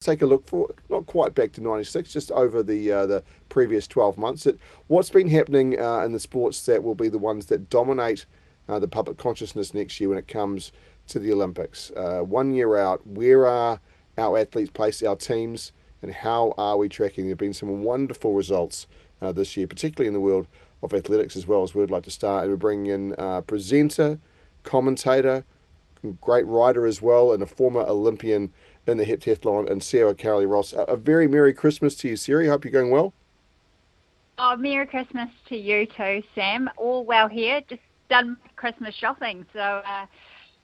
take a look for not quite back to 96 just over the uh, the previous 12 months. It, what's been happening uh, in the sports that will be the ones that dominate uh, the public consciousness next year when it comes to the olympics? Uh, one year out where are our athletes placed our teams and how are we tracking? There have been some wonderful results uh, this year particularly in the world of athletics as well as we'd like to start. And we're bringing in uh, presenter commentator great writer as well and a former olympian in the heptathlon, and Sarah Cowley-Ross. A, a, very Merry Christmas to you, Sarah. Hope you're going well. Oh, Merry Christmas to you too, Sam. All well here. Just done Christmas shopping, so uh,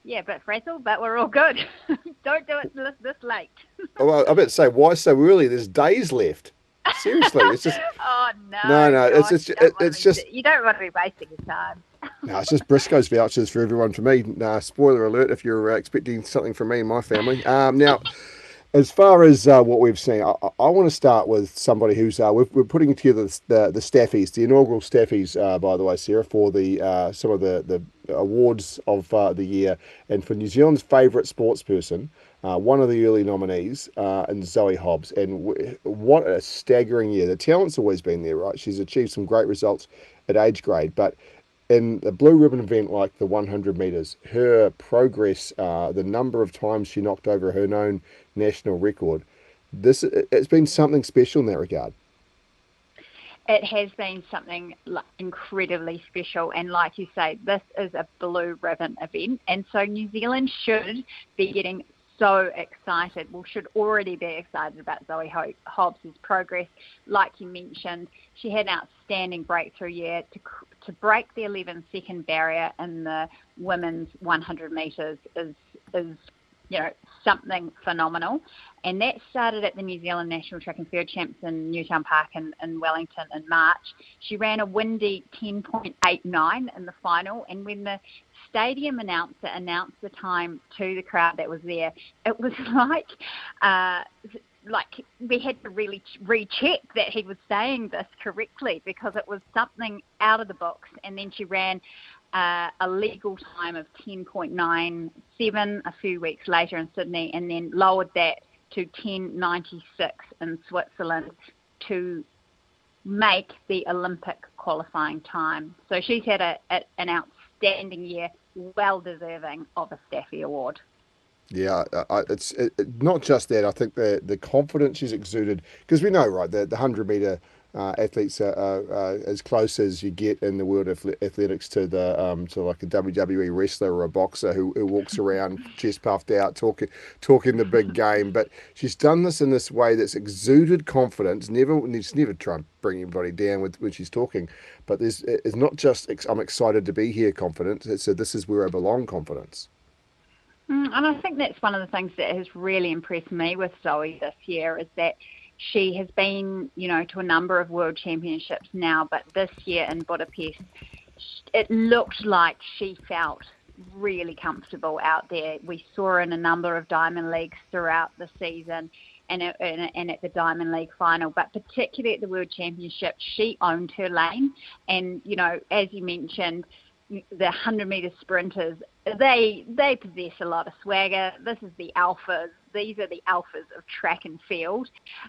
yeah, a bit frazzled, but we're all good. Don't do it this, this late. oh, well, I bet say, why so early? There's days left. Seriously, it's just. oh no! No, no, it's just, it, it's just. You don't want to be wasting your time. No, it's just Briscoe's vouchers for everyone for me. Nah, spoiler alert if you're uh, expecting something from me and my family. Um, now, as far as uh, what we've seen, I, I want to start with somebody who's uh, we're, we're putting together the, the, the staffies, the inaugural staffies, uh, by the way, Sarah, for the uh, some of the, the awards of uh, the year, and for New Zealand's favourite sports person. Uh, one of the early nominees, uh, and Zoe Hobbs. And w- what a staggering year. The talent's always been there, right? She's achieved some great results at age grade, but in a blue ribbon event like the 100 metres, her progress, uh, the number of times she knocked over her known national record, this it's been something special in that regard. It has been something incredibly special, and like you say, this is a blue ribbon event, and so New Zealand should be getting so excited. Well, should already be excited about Zoe Hobbs' progress. Like you mentioned, she had an outstanding breakthrough year to to break the 11 second barrier in the women's 100 metres is is you know something phenomenal, and that started at the New Zealand National Track and Field Champs in Newtown Park in, in Wellington in March. She ran a windy 10.89 in the final, and when the stadium announcer announced the time to the crowd that was there, it was like. Uh, like we had to really recheck that he was saying this correctly because it was something out of the box. And then she ran uh, a legal time of 10.97 a few weeks later in Sydney, and then lowered that to 10.96 in Switzerland to make the Olympic qualifying time. So she's had a, a, an outstanding year, well deserving of a Staffy Award. Yeah, it's it, not just that. I think the the confidence she's exuded because we know, right, the the hundred meter uh, athletes are, are, are, as close as you get in the world of athletics to the um, to like a WWE wrestler or a boxer who, who walks around chest puffed out talking talking the big game. But she's done this in this way that's exuded confidence. Never she's never trying to bring anybody down with when she's talking. But there's it's not just I'm excited to be here confidence. It's a, this is where I belong confidence. Mm, and I think that's one of the things that has really impressed me with Zoe this year is that she has been, you know, to a number of world championships now, but this year in Budapest, it looked like she felt really comfortable out there. We saw her in a number of Diamond Leagues throughout the season and, uh, uh, and at the Diamond League final, but particularly at the World Championship, she owned her lane. And, you know, as you mentioned, the 100 meter sprinters, they they possess a lot of swagger. This is the alphas. These are the alphas of track and field.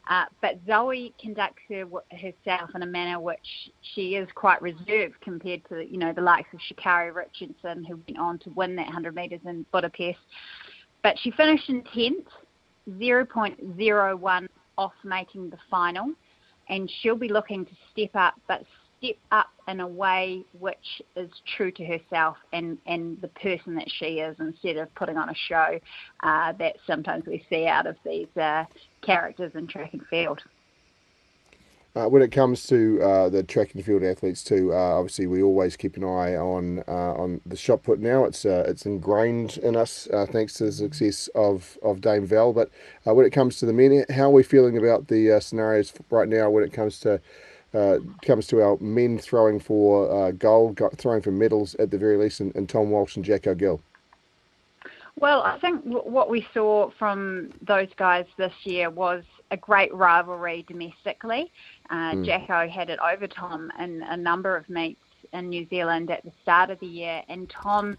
Uh, but Zoe conducts her, herself in a manner which she is quite reserved compared to you know the likes of Sha'Carri Richardson, who went on to win that 100 metres in Budapest. But she finished in 10th, 0.01 off making the final, and she'll be looking to step up, but step up in a way which is true to herself and, and the person that she is instead of putting on a show uh, that sometimes we see out of these uh, characters in track and field. Uh, when it comes to uh, the track and field athletes too, uh, obviously we always keep an eye on uh, on the shot put. Now it's uh, it's ingrained in us uh, thanks to the success of, of Dame Val. But when it comes to the men, how are we feeling about the scenarios right now when it comes to uh, comes to our men throwing for uh, gold, throwing for medals at the very least, and, and Tom Walsh and Jacko Gill? Well, I think w- what we saw from those guys this year was a great rivalry domestically. Uh, mm. Jacko had it over Tom in a number of meets in New Zealand at the start of the year, and Tom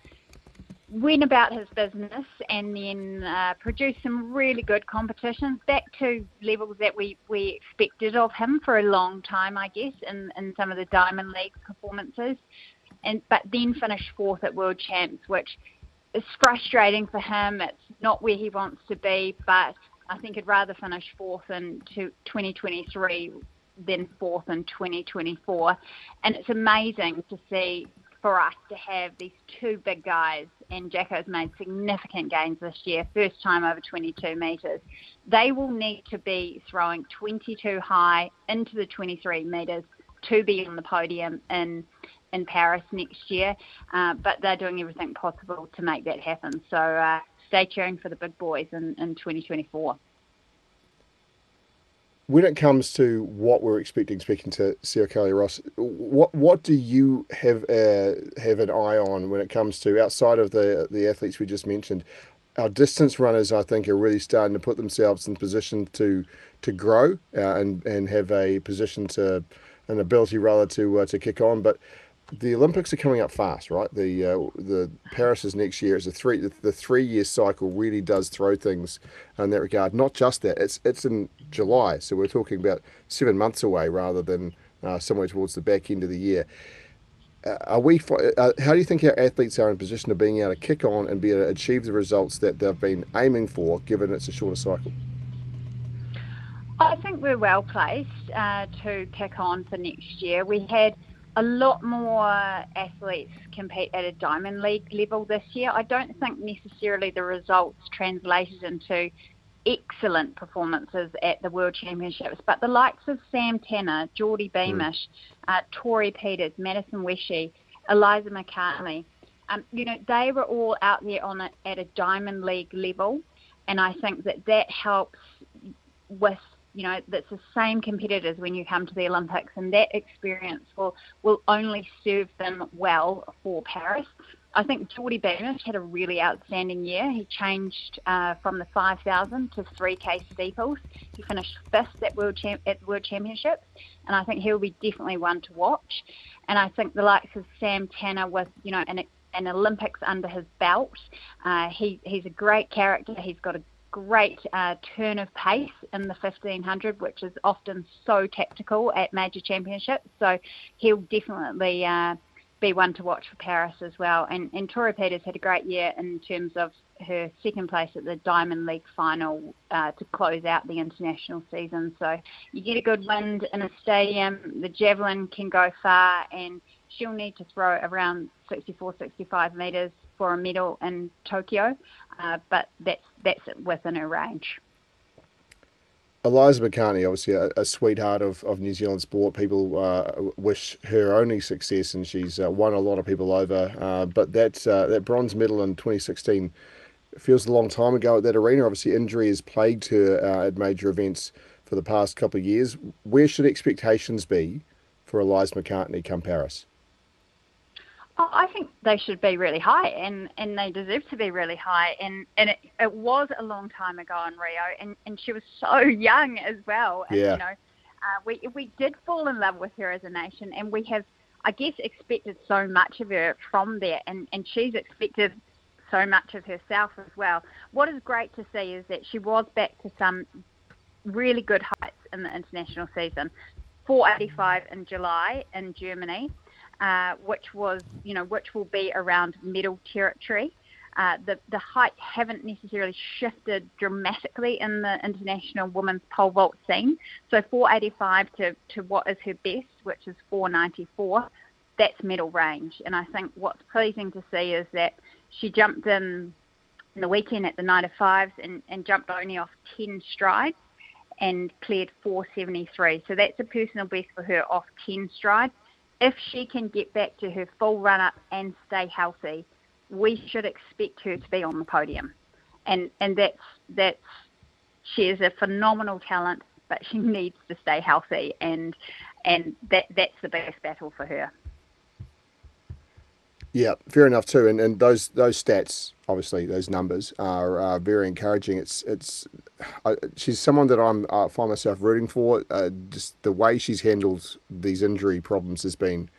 went about his business and then uh, produced some really good competitions back to levels that we, we expected of him for a long time, I guess, in, in some of the Diamond League performances. And but then finished fourth at World Champs, which is frustrating for him. It's not where he wants to be, but I think he'd rather finish fourth in 2023 than fourth in 2024. And it's amazing to see for us to have these two big guys, and Jacko's made significant gains this year, first time over 22 metres. They will need to be throwing 22 high into the 23 metres to be on the podium in in Paris next year, uh, but they're doing everything possible to make that happen. So uh, stay tuned for the big boys in, in 2024 when it comes to what we're expecting, speaking to Sarah Cowley-Ross, what what do you have uh, have an eye on when it comes to outside of the the athletes we just mentioned? Our distance runners, I think, are really starting to put themselves in position to to grow uh, and and have a position to an ability rather to uh, to kick on. But the Olympics are coming up fast, right? The uh, the Paris is next year. It's a three the, the three year cycle really does throw things in that regard. Not just that it's it's in July, so we're talking about seven months away rather than uh, somewhere towards the back end of the year. Uh, are we? Uh, how do you think our athletes are in position of being able to kick on and be able to achieve the results that they've been aiming for, given it's a shorter cycle? I think we're well placed uh, to kick on for next year. We had a lot more athletes compete at a Diamond League level this year. I don't think necessarily the results translated into excellent performances at the World Championships, but the likes of Sam Tanner, Geordie hmm. Beamish, mm. uh, Tori Peters, Madison Wesche, Eliza McCartney, um, you know, they were all out there on a, at a Diamond League level, and I think that that helps with you know, that's the same competitors when you come to the Olympics, and that experience will, will only serve them well for Paris. I think Geordie Beamish had a really outstanding year. He changed uh, from the 5,000 to 3K steeples. He finished fifth at World, Cham- at World Championships, and I think he'll be definitely one to watch. And I think the likes of Sam Tanner with, you know, an, an Olympics under his belt, uh, he, he's a great character. He's got a great uh, turn of pace in the 1500, which is often so tactical at major championships. So he'll definitely uh, be one to watch for Paris as well. And, and Tori Peters had a great year in terms of her second place at the Diamond League final uh, to close out the international season. So you get a good wind in a stadium, the javelin can go far, and she'll need to throw around 64, 65 metres for a medal in Tokyo, uh, but that's that's within her range. Eliza McCartney, obviously a, a, sweetheart of, of New Zealand sport. People uh, wish her only success, and she's uh, won a lot of people over. Uh, but that uh, that bronze medal in 2016 feels a long time ago at that arena. Obviously, injury has plagued her uh, at major events for the past couple of years. Where should expectations be for Eliza McCartney come Paris? Oh, I think they should be really high, and, and they deserve to be really high. And and it, it was a long time ago in Rio, and, and she was so young as well. And, yeah. You know, uh, we we did fall in love with her as a nation, and we have, I guess, expected so much of her from there, and and she's expected so much of herself as well. What is great to see is that she was back to some really good heights in the international season. 485 in July in Germany uh, which was, you know, which will be around middle territory. Uh, the, the height haven't necessarily shifted dramatically in the international women's pole vault scene. So 485 to, to what is her best, which is 494, that's middle range. And I think what's pleasing to see is that she jumped in, in the weekend at the night of fives and, and jumped only off 10 strides and cleared 473. So that's a personal best for her off 10 strides if she can get back to her full run up and stay healthy, we should expect her to be on the podium. And and that's that's she is a phenomenal talent, but she needs to stay healthy and and that that's the biggest battle for her. Yeah, fair enough too. And and those those stats, obviously, those numbers are uh, very encouraging. It's it's uh, she's someone that I'm I find myself rooting for. Uh, just the way she's handled these injury problems has been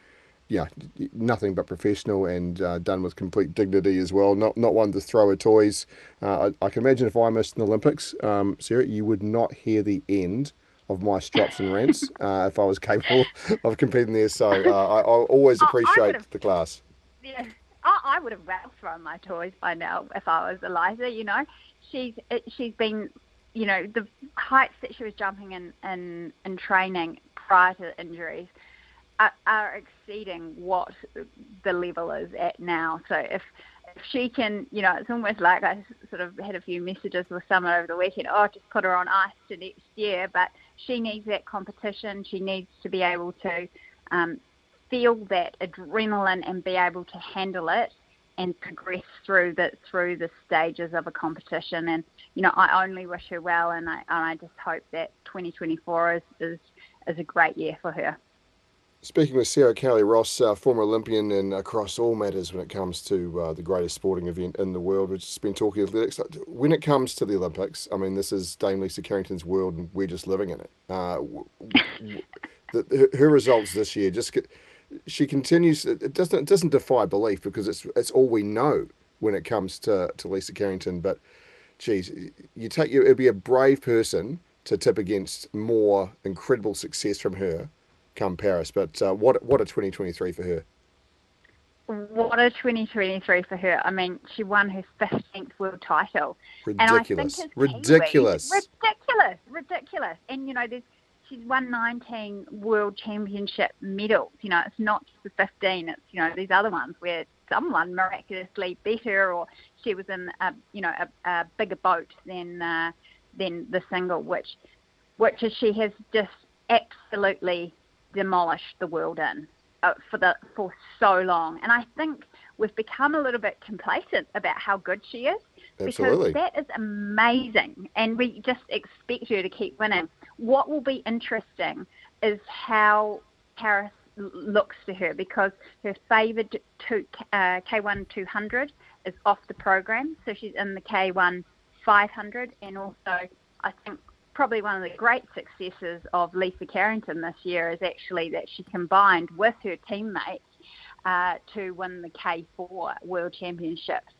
yeah, nothing but professional and uh, done with complete dignity as well. Not not one to throw her toys. Uh, I, I, can imagine if I missed an Olympics, um, Sarah, you would not hear the end of my strops and rants uh, if I was capable of competing there. So uh, I, I, always appreciate oh, I the class. Yeah, I, I would have well thrown my toys by now if I was Eliza. You know, she's she's been, you know, the heights that she was jumping in in, in training prior to injuries are, are exceeding what the level is at now. So if if she can, you know, it's almost like I sort of had a few messages with someone over the weekend. Oh, just put her on ice to next year, but she needs that competition. She needs to be able to um, feel that adrenaline and be able to handle it and progress through the through the stages of a competition. And you know, I only wish her well, and I and I just hope that 2024 is is, is a great year for her. Speaking with Sarah Cowley-Ross, uh, former Olympian and across all matters when it comes to uh, the greatest sporting event in the world, we've just been talking athletics. When it comes to the Olympics, I mean, this is Dame Lisa Carrington's world, and we're just living in it. Uh, the, her results this year just she continues. It doesn't it doesn't defy belief because it's it's all we know when it comes to, to Lisa Carrington. But, geez, you take you it'd be a brave person to tip against more incredible success from her come Paris. But uh, what what a 2023 for her. What a 2023 for her. I mean, she won her 15th world title. Ridiculous. ridiculous. Kiwi, ridiculous. Ridiculous. And, you know, there's, she's won 19 world championship medals. You know, it's not just the 15, it's, you know, these other ones where someone miraculously beat her or she was in a, you know, a, a bigger boat than, uh, than the single, which, which is she has just absolutely demolished the world in uh, for the for so long. And I think we've become a little bit complacent about how good she is Absolutely. because that is amazing, and we just expect her to keep winning. What will be interesting is how Paris looks to her because her favoured to, uh, K1 200 is off the program, so she's in the K1 500, and also I think probably one of the great successes of Lisa Carrington this year is actually that she combined with her teammates uh, to win the K4 World Championships.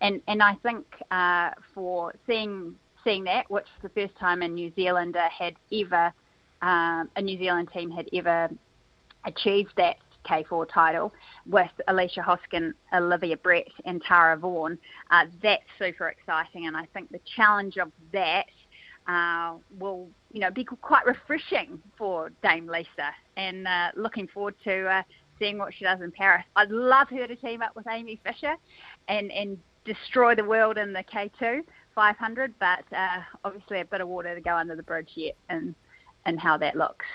And and I think uh, for seeing seeing that, which was the first time a New Zealander had ever um, a New Zealand team had ever achieved that K4 title with Alicia Hoskin, Olivia Brett, and Tara Vaughan. Uh, that's super exciting, and I think the challenge of that uh, will you know be quite refreshing for Dame Lisa, and uh, looking forward to uh, seeing what she does in Paris. I'd love her to team up with Aimee Fisher, and and destroy the world in the K2 500, but uh, obviously a bit of water to go under the bridge yet, and and how that looks.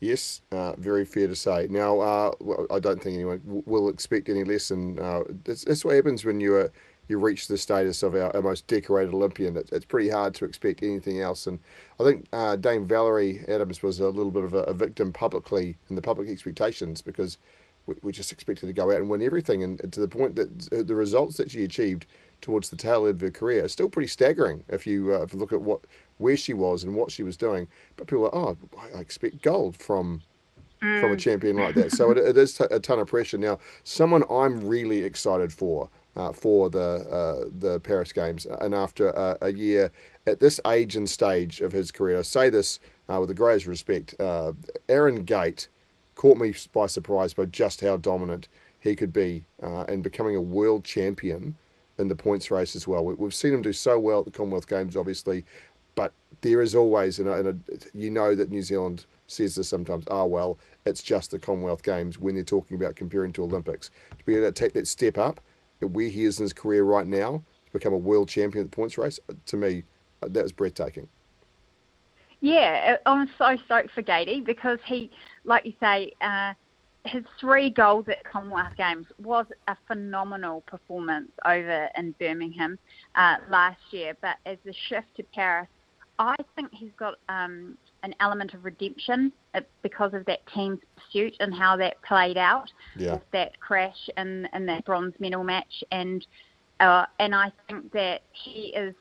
Yes, uh, very fair to say. Now, uh, I don't think anyone will expect any less, and uh, that's, that's what happens when you're you reach the status of our, our most decorated Olympian. It, it's pretty hard to expect anything else. And I think uh, Dame Valerie Adams was a little bit of a, a, victim publicly in the public expectations because we, we just expected to go out and win everything. And, and to the point that the results that she achieved towards the tail end of her career are still pretty staggering if you, uh, if you look at what where she was and what she was doing. But people are, oh, I expect gold from from a mm. champion like that. So it, it is t- a ton of pressure. Now, someone I'm really excited for uh, for the uh, the Paris Games. And after a, a, year at this age and stage of his career, I say this uh, with the greatest respect. Uh, Aaron Gate caught me by surprise by just how dominant he could be uh, and becoming a world champion in the points race as well. We, have seen him do so well at the Commonwealth Games, obviously, but there is always, and, and you know that New Zealand says this sometimes, ah, well, it's just the Commonwealth Games when they're talking about comparing to Olympics. To be able to take that step up where he is in his career right now to become a world champion at the points race, to me, uh, that was breathtaking. Yeah, uh, I'm so stoked for Gatey because he, like you say, uh, his three goals at Commonwealth Games was a phenomenal performance over in Birmingham uh, last year. But as the shift to Paris, I think he's got um, an element of redemption uh, because of that team's pursuit and how that played out yeah. with that crash in, in that bronze medal match. And uh, and I think that he is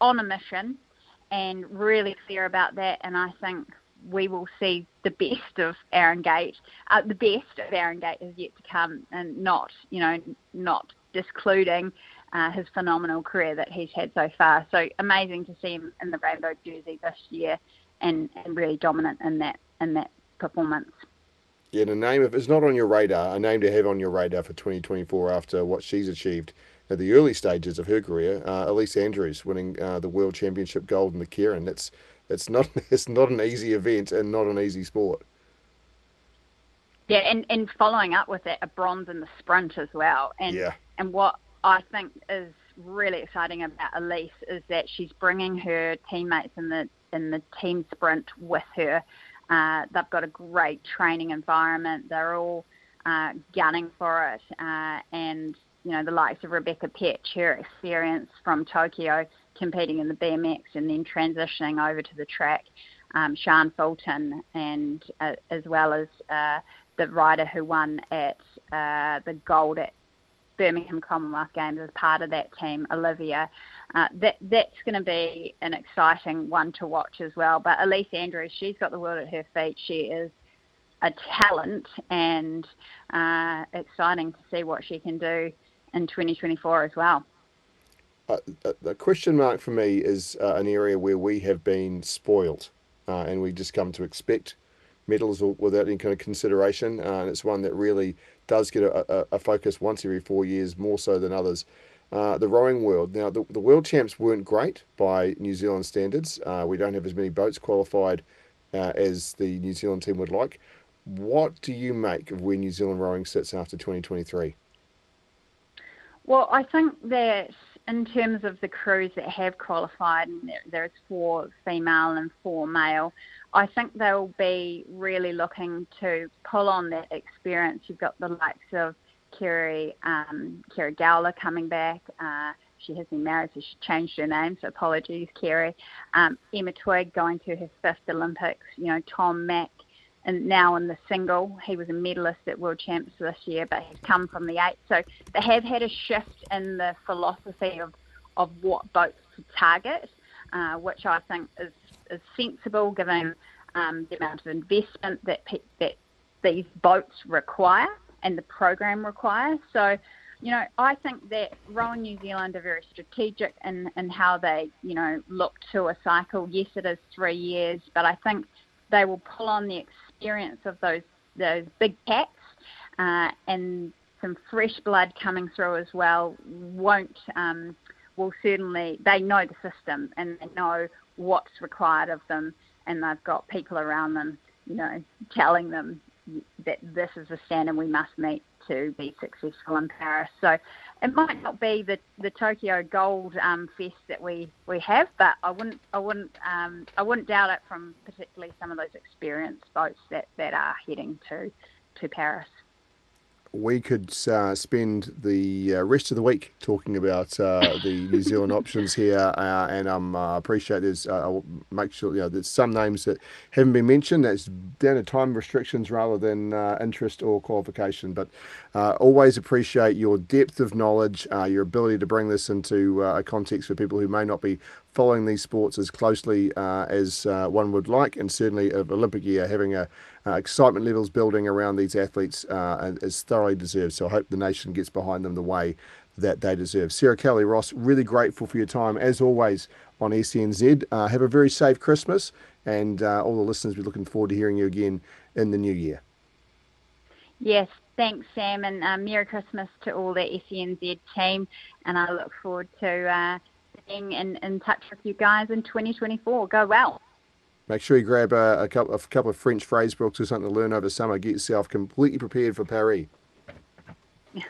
on a mission and really clear about that. And I think we will see the best of Aaron Gate. Uh, the best of Aaron Gate is yet to come, and not you know not discluding uh, his phenomenal career that he's had so far. So amazing to see him in the rainbow jersey this year, and, and really dominant in that in that performance. Yeah, a name if it's not on your radar, a name to have on your radar for 2024 after what she's achieved at the early stages of her career. Uh, Ellesse Andrews winning uh, the World Championship gold in the Keirin. That's it's not it's not an easy event and not an easy sport. Yeah, and, and following up with that, a bronze in the sprint as well. And yeah. and what I think is really exciting about Ellesse is that she's bringing her teammates in the in the team sprint with her. Uh, they've got a great training environment. They're all uh, gunning for it, uh, and you know the likes of Rebecca Petch, her experience from Tokyo competing in the BMX and then transitioning over to the track, um, Shaane Fulton, and uh, as well as uh, the rider who won at uh, the gold at Birmingham Commonwealth Games as part of that team, Olivia. Uh, that that's going to be an exciting one to watch as well. But Ellesse Andrews, she's got the world at her feet. She is a talent, and uh, exciting to see what she can do in 2024 as well. Uh, a question mark for me is uh, an area where we have been spoiled, uh, and we just come to expect medals without any kind of consideration. Uh, and it's one that really does get a, a, a, focus once every four years, more so than others. Uh, the rowing world. Now, the, the world champs weren't great by New Zealand standards. Uh, we don't have as many boats qualified uh, as the New Zealand team would like. What do you make of where New Zealand rowing sits after 2023? Well, I think that in terms of the crews that have qualified, and there, there's four female and four male, I think they'll be really looking to pull on that experience. You've got the likes of Kerri, um, Kerri Gowler coming back. Uh, she has been married, so she changed her name, so apologies, Kerri. Um, Emma Twigg going to her fifth Olympics. You know, Tom Mack, and now in the single, he was a medalist at World Champs this year, but he's come from the eight. So they have had a shift in the philosophy of, of what boats to target, uh, which I think is is sensible given um, the amount of investment that that these boats require and the program requires. So, you know, I think that Rowing New Zealand are very strategic in, in how they, you know, look to a cycle. Yes, it is three years, but I think they will pull on the experience of those those big cats uh, and some fresh blood coming through as well. Won't um, will certainly they know the system and they know what's required of them, and they've got people around them, you know, telling them that this is the standard we must meet to be successful in Paris. So it might not be the, the Tokyo Gold um, Fest that we, we have, but I wouldn't I wouldn't um, I wouldn't doubt it from particularly some of those experienced boats that, that are heading to to Paris we could uh, spend the uh, rest of the week talking about uh, the New Zealand options here, uh, and I um, appreciate there's uh, I'll make sure you know there's some names that haven't been mentioned. That's down to time restrictions rather than uh, interest or qualification. But always appreciate your depth of knowledge, your ability to bring this into a context for people who may not be following these sports as closely uh, as uh, one would like, and certainly of Olympic year having a uh, excitement levels building around these athletes uh, is thoroughly deserved. So I hope the nation gets behind them the way that they deserve. Sarah Cowley-Ross, really grateful for your time as always on SENZ. Uh, have a very safe Christmas, and uh, all the listeners, we're looking forward to hearing you again in the new year. Yes, thanks, Sam, and Merry Christmas to all the SENZ team, and I look forward to being in, in touch with you guys in 2024. Go well. Make sure you grab a, a, couple, a couple of French phrase books or something to learn over summer. Get yourself completely prepared for Paris.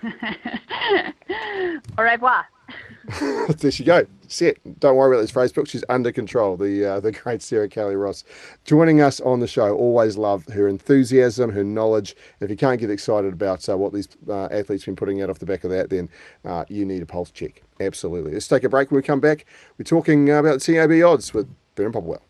Au revoir. there she go. Set. Don't worry about this phrase book. She's under control. The uh, the great Sarah Cowley-Ross joining us on the show. Always love her enthusiasm, her knowledge. If you can't get excited about uh, what these uh, athletes been putting out off the back of that, then uh, you need a pulse check. Absolutely. Let's take a break. When we come back, we're talking about CAB odds with Beren Popplewell.